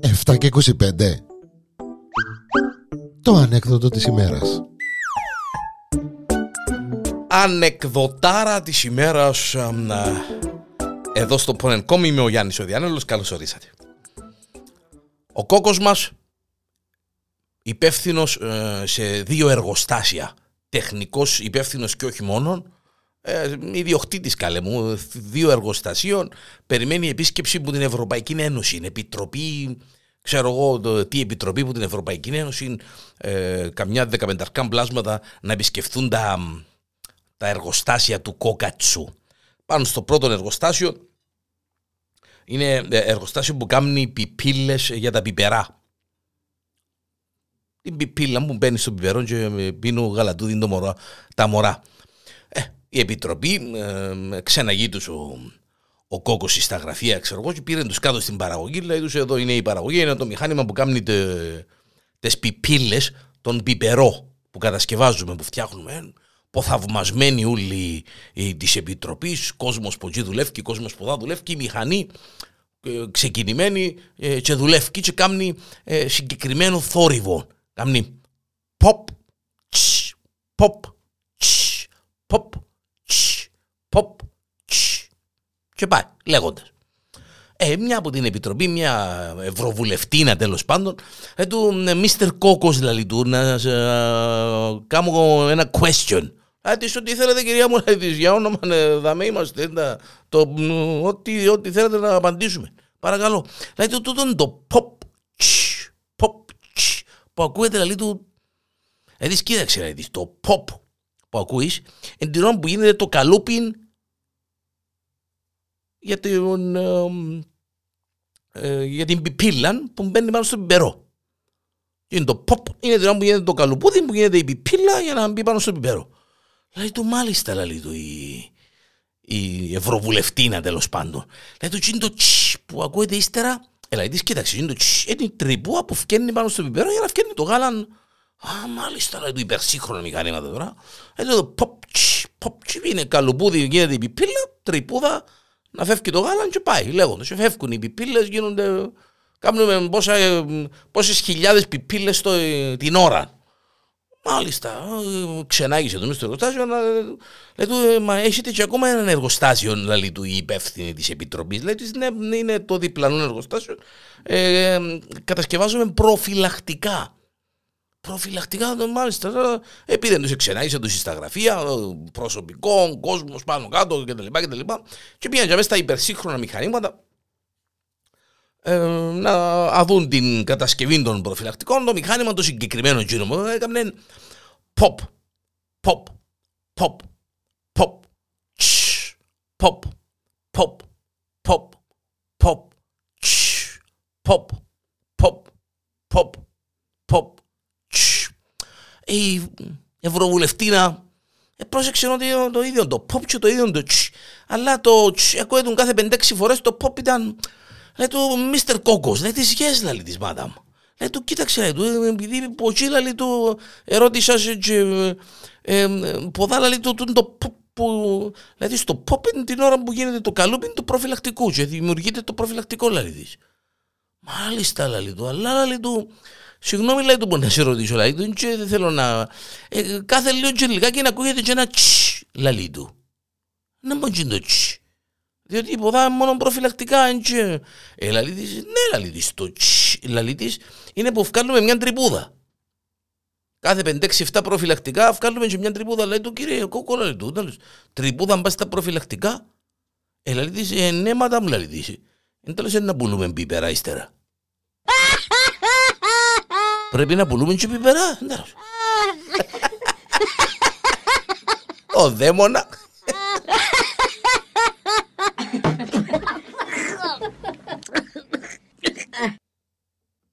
Εφτά και 25 Το ανέκδοτο της ημέρας. Ανεκδοτάρα της ημέρας Εδώ στο Πονενκόμ είμαι ο Γιάννης ο Διάνελος Καλώς ορίσατε. Ο κόκκος μας υπεύθυνος ε, σε δύο εργοστάσια τεχνικός υπεύθυνος και όχι μόνο ε, ιδιοκτήτης καλέ μου, δύο εργοστασίων, περιμένει επίσκεψη από την Ευρωπαϊκή Ένωση. Είναι επιτροπή, ξέρω εγώ το, τι επιτροπή από την Ευρωπαϊκή Ένωση, ε, καμιά δεκαπενταρκά πλάσματα να επισκεφθούν τα, τα εργοστάσια του Κόκατσου. Πάνω στο πρώτο εργοστάσιο είναι ε, εργοστάσιο που κάνει πιπίλες για τα πιπερά. Την πιπίλα που μπαίνει στο πιπερό και πίνουν γαλατούδι τα μωρά η Επιτροπή ε, ξέναγεί τους ο, ο κόκκος στα γραφεία, ξέρω εγώ, και πήρε τους κάτω στην παραγωγή. Δηλαδή τους εδώ είναι η παραγωγή, είναι το μηχάνημα που κάνει τι πιπίλες, τον πιπερό που κατασκευάζουμε, που φτιάχνουμε. Ποθαυμασμένοι όλοι της Επιτροπής, κόσμος που εκεί δουλεύει, κόσμος που θα δουλεύει, η μηχανή ε, ξεκινημένη ε, και δουλεύει και κάνει ε, συγκεκριμένο θόρυβο. Κάνει pop, pop, pop, Ποπ, και πάει λέγοντας. Ε, μια από την επιτροπή, μια ευρωβουλευτήνα τέλος πάντων, ε, του Mr. Κόκος δηλαδή του να ε, κάνω ένα question. Α, τι ό,τι θέλετε κυρία μου, ε, για όνομα ε, δαμέ είμαστε, το, ό,τι, ό,τι θέλετε να απαντήσουμε. Παρακαλώ. Δηλαδή τούτο το pop, pop, που ακούεται δηλαδή του... Δηλαδή κοίταξε δηλαδή, το pop που ακούεις, εν την ώρα που γίνεται το καλούπιν για την, ε, για την πιπίλα που μπαίνει πάνω στο πιπερό. Είναι το pop, είναι την ώρα που γίνεται το καλουπούδι που γίνεται η πιπίλα για να μπει πάνω στο πιπερό. Λέει του μάλιστα, λέει του η, η ευρωβουλευτήνα τέλος πάντων. Λέει του είναι το τσ που ακούεται ύστερα. Ελά, της κοίταξε, είναι το τσ, είναι η τρυπούα που φκένει πάνω στο πιπερό για να φκένει το γάλαν Α, μάλιστα, λέει του υπερσύγχρονο μηχανήματα τώρα. Έτσι το pop, pop, είναι καλουπούδι, γίνεται η πιπίλα, τρυπούδα, να φεύγει το γάλα και πάει, λέγοντας. Και φεύγουν οι πιπίλες, γίνονται, κάνουμε πόσα, πόσες χιλιάδες πιπίλες το, την ώρα. Μάλιστα, ξενάγησε το στο εργοστάσιο, λέει του, «Ε, μα έχετε και ακόμα ένα εργοστάσιο, λέει του η υπεύθυνη της Επιτροπής. Λέει του, ναι, είναι το διπλανό εργοστάσιο, ε, κατασκευάζουμε προφυλακτικά Προφυλακτικά τον μάλιστα. δεν τους εξενάγησε τους στα γραφεία, προσωπικό, κόσμος πάνω κάτω κτλ. λοιπά Και πήγαν και μέσα στα υπερσύγχρονα μηχανήματα ε, να αδούν την κατασκευή των προφυλακτικών. Το μηχάνημα το συγκεκριμένο γύρω μου έκανε pop, pop, pop, pop, τσ, pop, pop, pop, pop, τσ, pop, pop, pop, pop η Ευρωβουλευτήνα ε, πρόσεξε ότι το ίδιο το pop και το ίδιο το τσ. Αλλά το τσ ακούγεται κάθε 5-6 φορές το pop ήταν λέει του Mr. Κόκος, λέει της yes λέει της μάδαμ. Λέει του κοίταξε λέει του, επειδή ποτσί λέει του ερώτησα και ε, ε, ποδά λέει του το pop που, δηλαδή στο pop είναι την ώρα που γίνεται το καλούπι του προφυλακτικού και δημιουργείται το προφυλακτικό λέει της. Μάλιστα λέει του, αλλά λέει του Συγγνώμη λέει του που να σε ρωτήσω λέει του και δεν θέλω να... Ε, κάθε λίγο και λιγάκι να ακούγεται και ένα τσ λαλί του. Να μην το τσ. Διότι υποδά μόνο προφυλακτικά και... Ε, λαλί της, ναι λαλί της, το τσ λαλί της είναι που βγάλουμε μια τρυπούδα. Κάθε 5-6-7 προφυλακτικά βγάλουμε και μια τρυπούδα. Λέει του κύριε κόκκο λαλί του. Τρυπούδα μπας στα προφυλακτικά. Ε, λαλί της, ε, ναι μάτα μου λαλί της. Είναι τέλος να πουλούμε μπίπερα ύστερα. Πρέπει να πουλούμε και πιπερά. Ο δαίμονα.